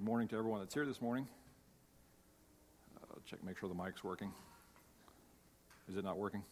good morning to everyone that's here this morning. Uh, check, make sure the mic's working. Is it not working?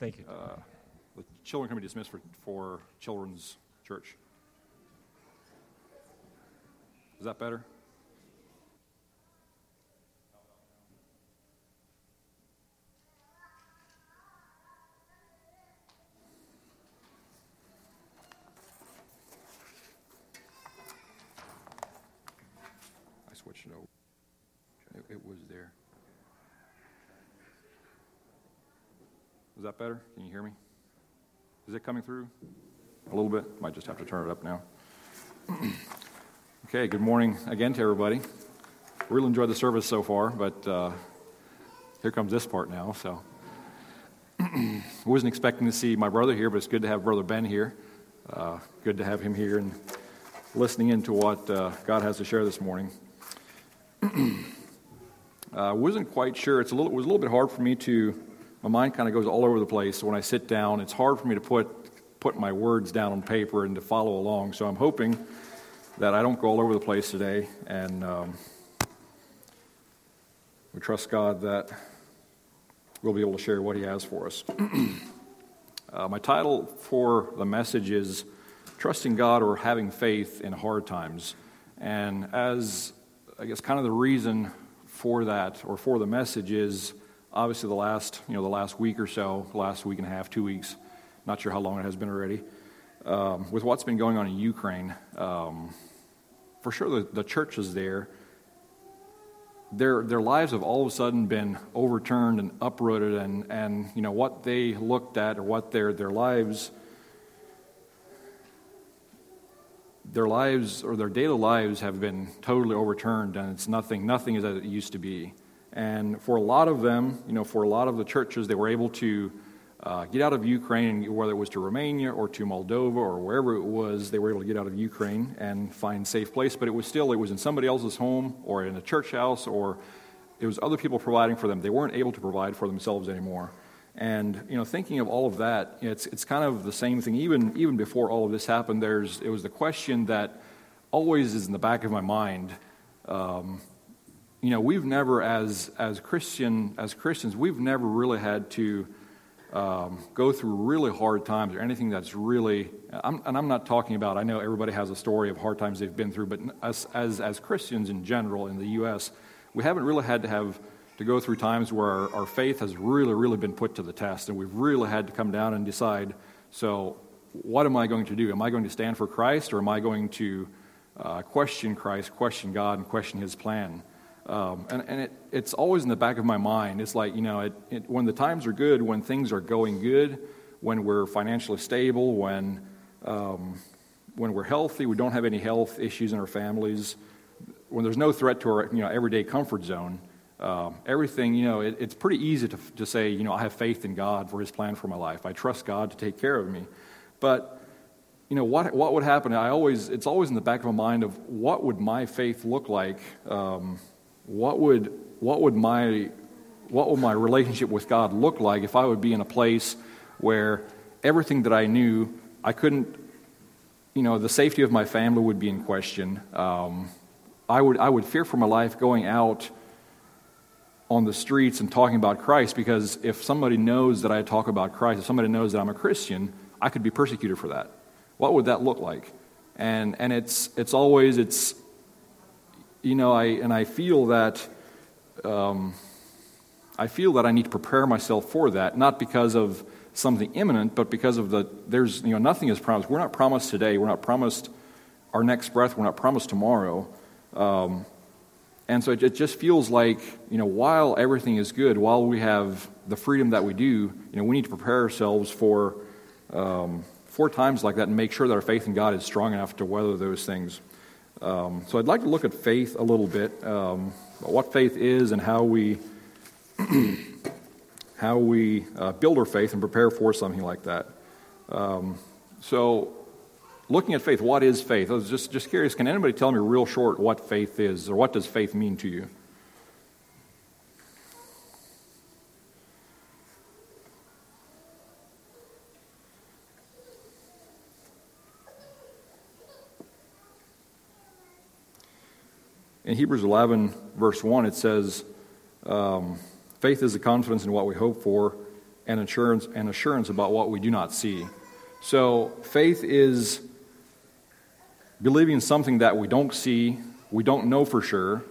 Thank you. Uh, the children can be dismissed for, for children's church. Is that better? Switched it over. It, it was there. Is that better? Can you hear me? Is it coming through? A little bit? Might just have to turn it up now. okay, good morning again to everybody. Really enjoyed the service so far, but uh, here comes this part now. So, I wasn't expecting to see my brother here, but it's good to have Brother Ben here. Uh, good to have him here and listening into what uh, God has to share this morning. I wasn't quite sure. It's a little, it was a little bit hard for me to my mind kind of goes all over the place. When I sit down, it's hard for me to put put my words down on paper and to follow along. So I'm hoping that I don't go all over the place today, and um, we trust God that we'll be able to share what He has for us. uh, my title for the message is "Trusting God or Having Faith in Hard Times," and as I guess kind of the reason for that or for the message is obviously the last you know the last week or so, last week and a half, two weeks, not sure how long it has been already, um, with what's been going on in Ukraine. Um, for sure, the, the churches there, their their lives have all of a sudden been overturned and uprooted, and and you know what they looked at or what their their lives. Their lives or their daily lives have been totally overturned, and it's nothing. Nothing is as it used to be. And for a lot of them, you know, for a lot of the churches, they were able to uh, get out of Ukraine, whether it was to Romania or to Moldova or wherever it was, they were able to get out of Ukraine and find safe place. But it was still, it was in somebody else's home or in a church house or it was other people providing for them. They weren't able to provide for themselves anymore. And you know, thinking of all of that, it's it's kind of the same thing. Even even before all of this happened, there's it was the question that always is in the back of my mind. Um, you know, we've never, as as Christian as Christians, we've never really had to um, go through really hard times or anything that's really. I'm, and I'm not talking about. I know everybody has a story of hard times they've been through, but as as as Christians in general in the U.S., we haven't really had to have to go through times where our, our faith has really, really been put to the test, and we've really had to come down and decide. So, what am I going to do? Am I going to stand for Christ, or am I going to uh, question Christ, question God, and question His plan? Um, and, and it, it's always in the back of my mind. It's like, you know, it, it, when the times are good, when things are going good, when we're financially stable, when, um, when we're healthy, we don't have any health issues in our families, when there's no threat to our you know, everyday comfort zone, um, everything, you know, it, it's pretty easy to, to say, you know, I have faith in God for His plan for my life. I trust God to take care of me. But, you know, what, what would happen? I always, it's always in the back of my mind of what would my faith look like um, what would, what would my what would my relationship with God look like if I would be in a place where everything that I knew, I couldn't, you know, the safety of my family would be in question. Um, I, would, I would fear for my life going out on the streets and talking about Christ because if somebody knows that I talk about Christ, if somebody knows that I'm a Christian, I could be persecuted for that. What would that look like? And, and it's, it's always, it's, you know, I, and I feel that um, I feel that I need to prepare myself for that, not because of something imminent, but because of the there's you know nothing is promised. We're not promised today. We're not promised our next breath. We're not promised tomorrow. Um, and so it, just feels like you know while everything is good, while we have the freedom that we do, you know we need to prepare ourselves for um, for times like that and make sure that our faith in God is strong enough to weather those things. Um, so I'd like to look at faith a little bit, um, what faith is and how we how we uh, build our faith and prepare for something like that. Um, so, looking at faith, what is faith? I was just, just curious, can anybody tell me real short what faith is or what does faith mean to you? In Hebrews 11, verse 1, it says, um, Faith is a confidence in what we hope for and assurance, and assurance about what we do not see. So faith is believing in something that we don't see, we don't know for sure.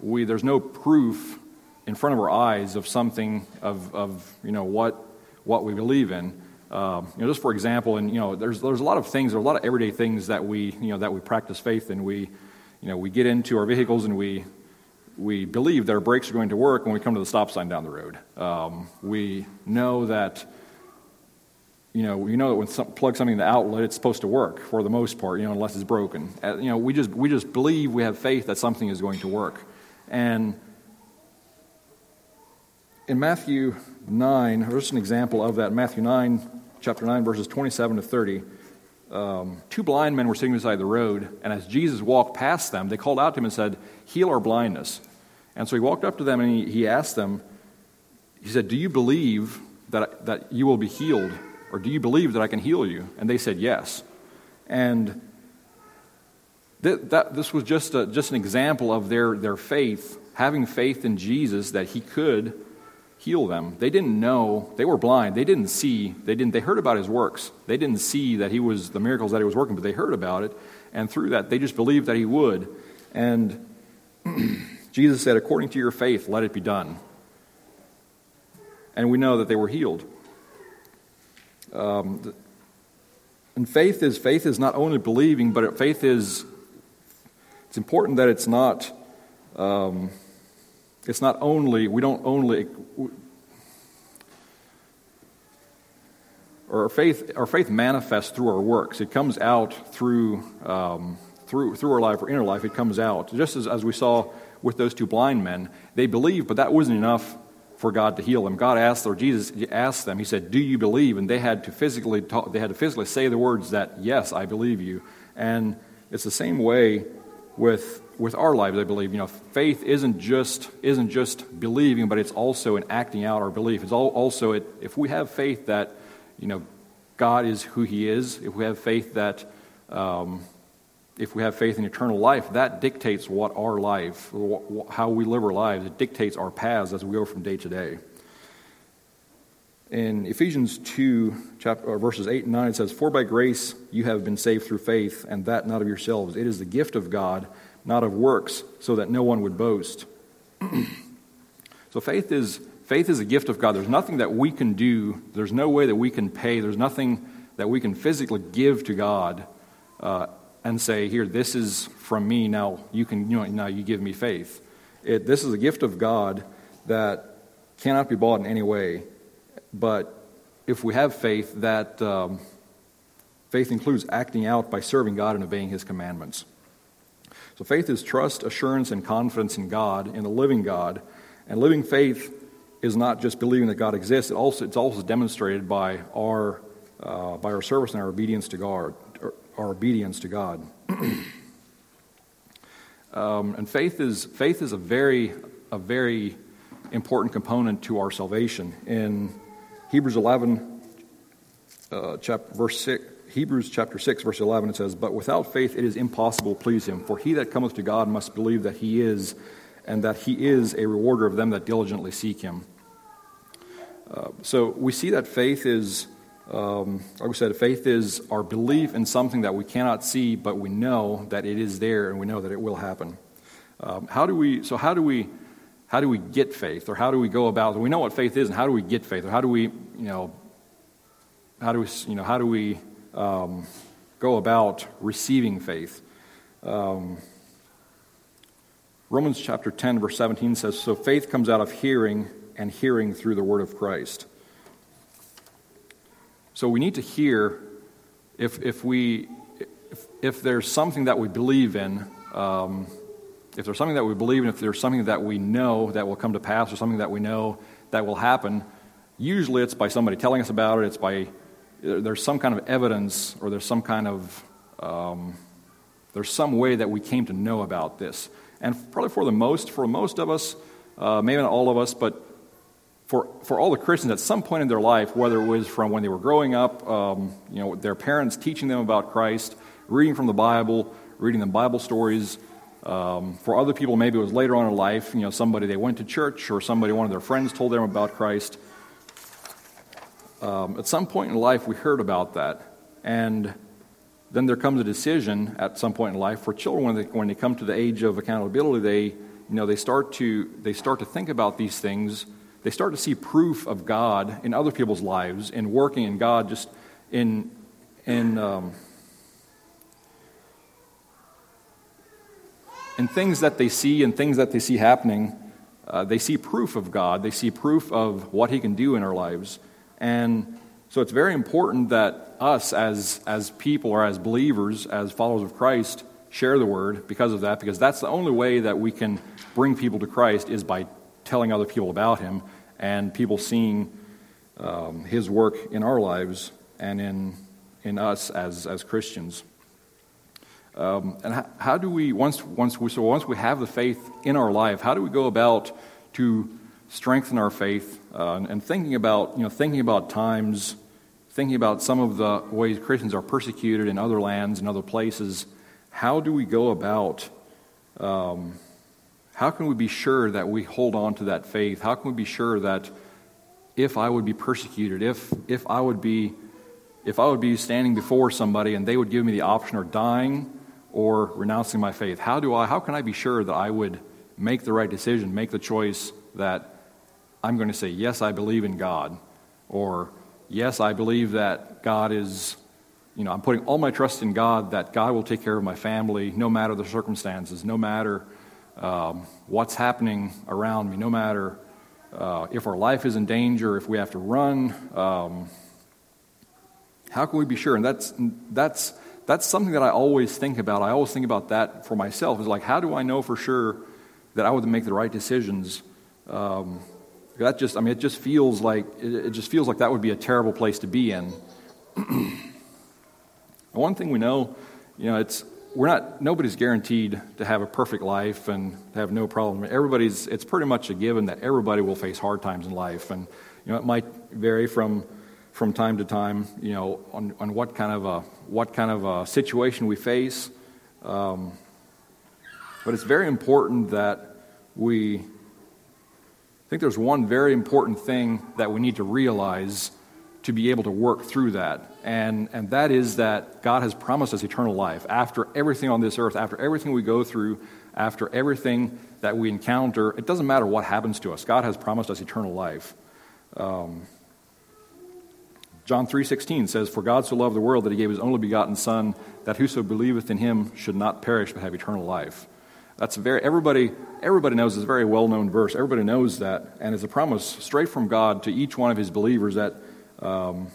We, there's no proof in front of our eyes of something of, of you know what what we believe in. Um, you know, just for example, and you know, there's there's a lot of things, there's a lot of everyday things that we you know that we practice faith and we you know we get into our vehicles and we we believe that our brakes are going to work when we come to the stop sign down the road. Um, we know that you know, you know that when some, plug something in the outlet, it's supposed to work for the most part, you know, unless it's broken. Uh, you know, we just we just believe we have faith that something is going to work, and in Matthew 9, there's an example of that. Matthew 9, chapter 9, verses 27 to 30. Um, two blind men were sitting beside the road, and as Jesus walked past them, they called out to him and said, Heal our blindness. And so he walked up to them and he, he asked them, He said, Do you believe that, that you will be healed? Or do you believe that I can heal you? And they said, Yes. And th- that, this was just, a, just an example of their, their faith, having faith in Jesus that he could heal them. They didn't know, they were blind. They didn't see, they didn't they heard about his works. They didn't see that he was the miracles that he was working, but they heard about it, and through that they just believed that he would. And Jesus said, "According to your faith, let it be done." And we know that they were healed. Um, and faith is faith is not only believing, but faith is it's important that it's not um, it's not only, we don't only, our faith, our faith manifests through our works. It comes out through, um, through, through our life, our inner life, it comes out. Just as, as we saw with those two blind men, they believed, but that wasn't enough for God to heal them. God asked, or Jesus asked them, He said, Do you believe? And they had to physically talk, they had to physically say the words that, Yes, I believe you. And it's the same way with with our lives, I believe. You know, faith isn't just isn't just believing, but it's also in acting out our belief. It's also it, if we have faith that you know God is who He is, if we have faith that um, if we have faith in eternal life, that dictates what our life, how we live our lives. It dictates our paths as we go from day to day. In Ephesians 2, chapter, uh, verses 8 and 9, it says, For by grace you have been saved through faith, and that not of yourselves. It is the gift of God not of works, so that no one would boast. so faith is faith is a gift of God. There's nothing that we can do. There's no way that we can pay. There's nothing that we can physically give to God uh, and say, "Here, this is from me. Now you can. You know, now you give me faith." It, this is a gift of God that cannot be bought in any way. But if we have faith, that um, faith includes acting out by serving God and obeying His commandments. So faith is trust, assurance, and confidence in God, in the living God. And living faith is not just believing that God exists, it also, it's also demonstrated by our, uh, by our service and our obedience to God. Our obedience to God. um, and faith is, faith is a very, a very important component to our salvation. In Hebrews 11, uh, chapter, verse 6, Hebrews chapter 6, verse 11, it says, But without faith it is impossible to please him, for he that cometh to God must believe that he is, and that he is a rewarder of them that diligently seek him. Uh, so we see that faith is, um, like we said, faith is our belief in something that we cannot see, but we know that it is there and we know that it will happen. Um, how do we, so how do we, how do we get faith or how do we go about, we know what faith is and how do we get faith or how do we, you know, how do we, you know, how do we um, go about receiving faith. Um, Romans chapter 10, verse 17 says, So faith comes out of hearing, and hearing through the word of Christ. So we need to hear if, if, we, if, if there's something that we believe in, um, if there's something that we believe in, if there's something that we know that will come to pass, or something that we know that will happen, usually it's by somebody telling us about it, it's by there's some kind of evidence or there's some kind of um, there's some way that we came to know about this. And probably for the most for most of us uh, maybe not all of us but for, for all the christians at some point in their life whether it was from when they were growing up um, you know their parents teaching them about christ reading from the bible reading them bible stories Um, for other people, maybe it was later on in life, you know, somebody they went to church or somebody, one of their friends told them about Christ. Um, at some point in life, we heard about that. And then there comes a decision at some point in life for children when they, when they come to the age of accountability, they, you know, they, start to, they start to think about these things. They start to see proof of God in other people's lives and working in God just in, in, um, in things that they see and things that they see happening. Uh, they see proof of God. They see proof of what He can do in our lives. And so it's very important that us as, as people or as believers, as followers of Christ, share the word because of that, because that's the only way that we can bring people to Christ is by telling other people about Him and people seeing um, His work in our lives and in, in us as, as Christians. Um, and how, how, do we once once we so once we have the faith in our life, how do we go about to strengthen our faith uh, and, and, thinking about you know thinking about times, thinking about some of the ways Christians are persecuted in other lands and other places. How do we go about? Um, how can we be sure that we hold on to that faith? How can we be sure that if I would be persecuted, if if I would be if I would be standing before somebody and they would give me the option of dying or renouncing my faith, how do I how can I be sure that I would make the right decision, make the choice that I'm going to say, yes, I believe in God, or yes, I believe that God is, you know, I'm putting all my trust in God, that God will take care of my family no matter the circumstances, no matter um, what's happening around me, no matter uh, if our life is in danger, if we have to run. Um, how can we be sure? And that's, that's, that's something that I always think about. I always think about that for myself. Is like, how do I know for sure that I would make the right decisions? Um, that just, I mean, it just feels like, it just feels like that would be a terrible place to be in. One thing we know, you know, it's, we're not, nobody's guaranteed to have a perfect life and have no problem. Everybody's, it's pretty much a given that everybody will face hard times in life. And, you know, it might vary from, from time to time, you know, on, on what kind of a, what kind of a situation we face. Um, but it's very important that we I think there's one very important thing that we need to realize to be able to work through that. And, and that is that God has promised us eternal life. After everything on this earth, after everything we go through, after everything that we encounter, it doesn't matter what happens to us. God has promised us eternal life. Um, John 3:16 says, "For God so loved the world that he gave his only begotten son, that whoso believeth in him should not perish but have eternal life." That's very everybody everybody knows this very well known verse. Everybody knows that, and it's a promise straight from God to each one of His believers that um,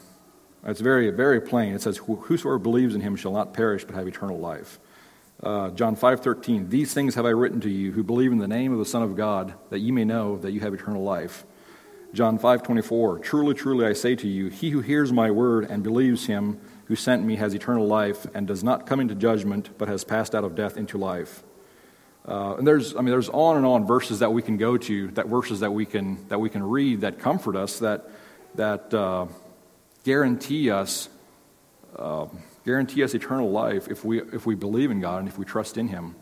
it's very very plain. It says, "Whosoever believes in Him shall not perish but have eternal life." Uh, John five thirteen. These things have I written to you who believe in the name of the Son of God, that ye may know that you have eternal life. John five twenty four. Truly, truly, I say to you, he who hears my word and believes him who sent me has eternal life and does not come into judgment, but has passed out of death into life. Uh, and there's, I mean, there's on and on verses that we can go to, that verses that we can that we can read that comfort us, that that uh, guarantee us uh, guarantee us eternal life if we if we believe in God and if we trust in Him.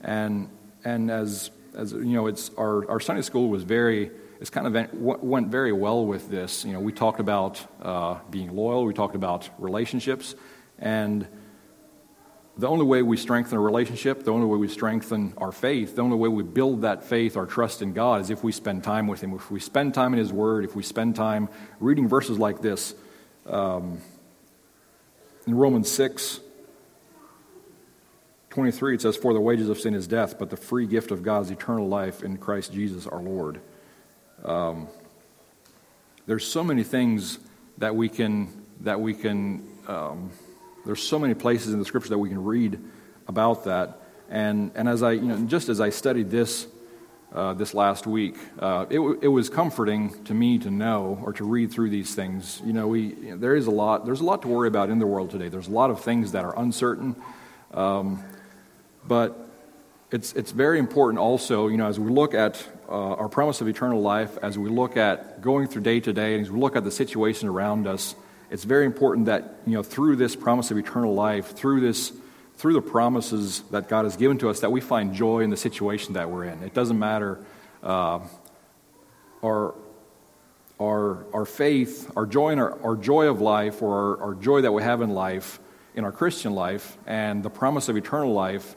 And and as as you know, it's our our Sunday school was very it's kind of went very well with this. You know, we talked about uh, being loyal, we talked about relationships, and the only way we strengthen a relationship, the only way we strengthen our faith, the only way we build that faith, our trust in God, is if we spend time with Him. If we spend time in His Word, if we spend time reading verses like this. Um, in Romans 6, 23, it says, For the wages of sin is death, but the free gift of God's eternal life in Christ Jesus our Lord. Um, there's so many things that we can, that we can um, there's so many places in the scripture that we can read about that. And, and as I, you know, just as I studied this uh, this last week, uh, it, it was comforting to me to know or to read through these things. You know, we, you know, there is a lot, there's a lot to worry about in the world today. There's a lot of things that are uncertain. Um, but it's, it's very important also, you know, as we look at uh, our promise of eternal life, as we look at going through day to day, and as we look at the situation around us, it's very important that you know through this promise of eternal life, through this through the promises that God has given to us that we find joy in the situation that we're in. It doesn't matter uh, our, our, our faith, our joy, in our, our joy of life, or our, our joy that we have in life, in our Christian life, and the promise of eternal life,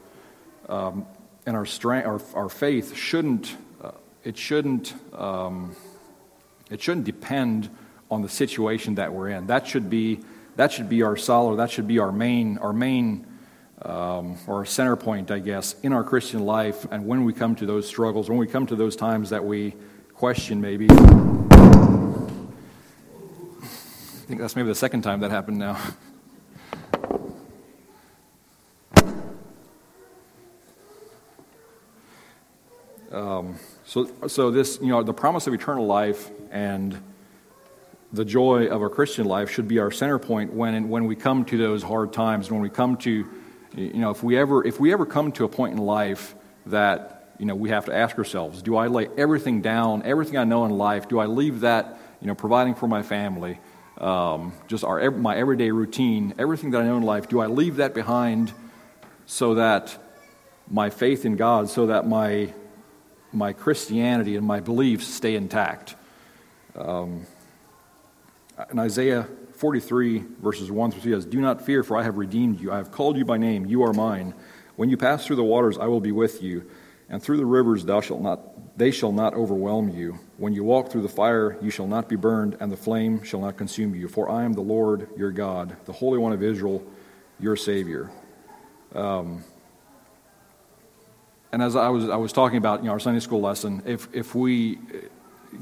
um, and our, strength, our, our faith shouldn't, uh, it, shouldn't, um, it shouldn't depend on the situation that we're in. That should be, that should be our solid, that should be our main, our main um, or center point, I guess, in our Christian life. And when we come to those struggles, when we come to those times that we question maybe, I think that's maybe the second time that happened now. Um, so, so this, you know, the promise of eternal life and the joy of our Christian life should be our center point when, when we come to those hard times, when we come to you know, if we ever, if we ever come to a point in life that, you know, we have to ask ourselves, do I lay everything down, everything I know in life, do I leave that, you know, providing for my family, um, just our, my everyday routine, everything that I know in life, do I leave that behind so that my faith in God, so that my, my Christianity and my beliefs stay intact? Um, in Isaiah 43, verses 1 through 3 says, Do not fear, for I have redeemed you. I have called you by name. You are mine. When you pass through the waters, I will be with you. And through the rivers, thou shalt not, they shall not overwhelm you. When you walk through the fire, you shall not be burned, and the flame shall not consume you. For I am the Lord your God, the Holy One of Israel, your Savior. Um, and as I was, I was talking about you know, our Sunday school lesson, if, if we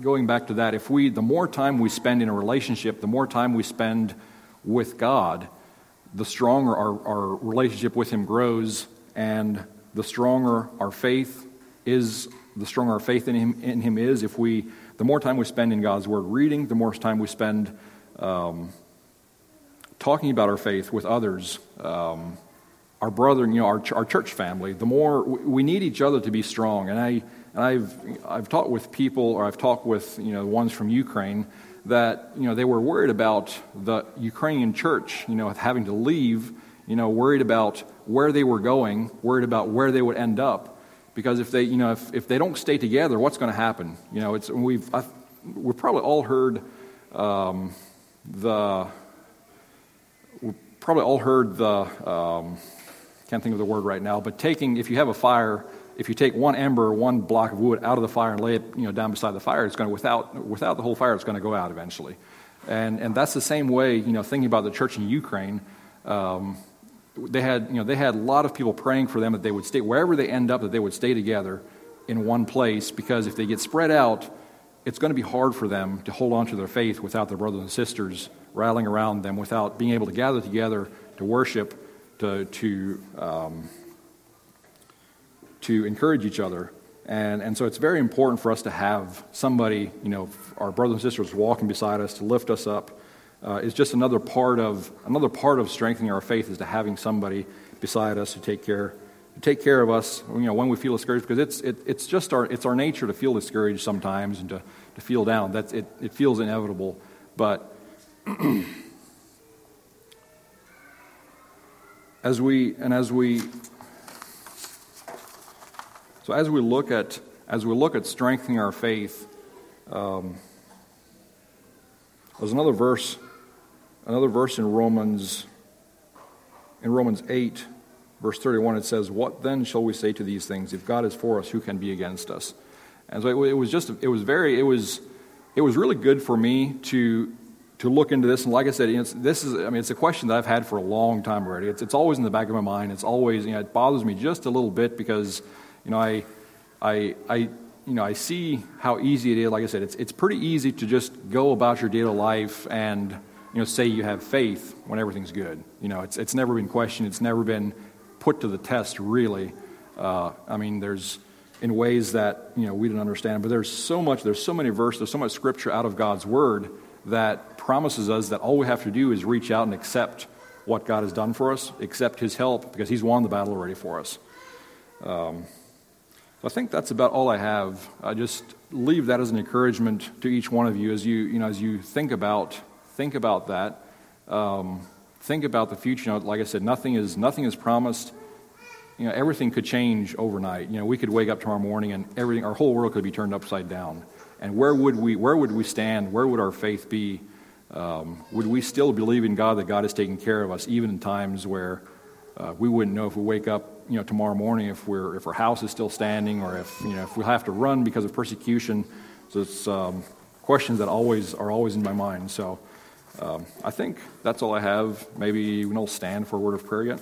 going back to that, if we, the more time we spend in a relationship, the more time we spend with God, the stronger our, our relationship with Him grows, and the stronger our faith is, the stronger our faith in Him, in him is. If we, the more time we spend in God's Word reading, the more time we spend um, talking about our faith with others, um, our brother, you know, our, our church family, the more we need each other to be strong. And I, and I've, I've talked with people, or I've talked with you know, the ones from Ukraine, that you know, they were worried about the Ukrainian church you know, having to leave, you know, worried about where they were going, worried about where they would end up. Because if they, you know, if, if they don't stay together, what's going to happen? You know, it's, we've, I've, we've probably all heard um, the, we've probably all heard the, um, can't think of the word right now, but taking, if you have a fire, if you take one ember, one block of wood out of the fire and lay it you know, down beside the fire, it's going to, without, without the whole fire, it's going to go out eventually. And, and that's the same way, you know, thinking about the church in Ukraine. Um, they had, you know, they had a lot of people praying for them that they would stay, wherever they end up, that they would stay together in one place because if they get spread out, it's going to be hard for them to hold on to their faith without their brothers and sisters rattling around them, without being able to gather together to worship, to, to um, to encourage each other. And, and so it's very important for us to have somebody, you know, our brothers and sisters walking beside us to lift us up. Uh, is just another part of another part of strengthening our faith is to having somebody beside us to take care to take care of us you know when we feel discouraged because it's it, it's just our it's our nature to feel discouraged sometimes and to, to feel down that's it, it feels inevitable but as we and as we so as we look at as we look at strengthening our faith, um, there's another verse, another verse in Romans, in Romans eight, verse thirty-one. It says, "What then shall we say to these things? If God is for us, who can be against us?" And so it, it was just, it was very, it was, it was really good for me to to look into this. And like I said, this is, I mean, it's a question that I've had for a long time already. It's, it's always in the back of my mind. It's always, you know, it bothers me just a little bit because you know, I, I, I, you know, I see how easy it is. Like I said, it's, it's pretty easy to just go about your daily life and, you know, say you have faith when everything's good. You know, it's, it's never been questioned. It's never been put to the test, really. Uh, I mean, there's in ways that, you know, we don't understand. But there's so much, there's so many verses, there's so much scripture out of God's Word that promises us that all we have to do is reach out and accept what God has done for us, accept His help, because He's won the battle already for us. Um, so I think that's about all I have. I just leave that as an encouragement to each one of you as you, you know, as you think about think about that. Um, think about the future. You know, like I said, nothing is, nothing is promised. You know, everything could change overnight. You know, we could wake up tomorrow morning and everything, our whole world could be turned upside down. And where would we, where would we stand? Where would our faith be? Um, would we still believe in God that God is taking care of us, even in times where uh, we wouldn't know if we wake up, you know, tomorrow morning if we're if our house is still standing, or if you know if we have to run because of persecution? So it's um, questions that always are always in my mind. So um, I think that's all I have. Maybe we don't stand for a word of prayer yet.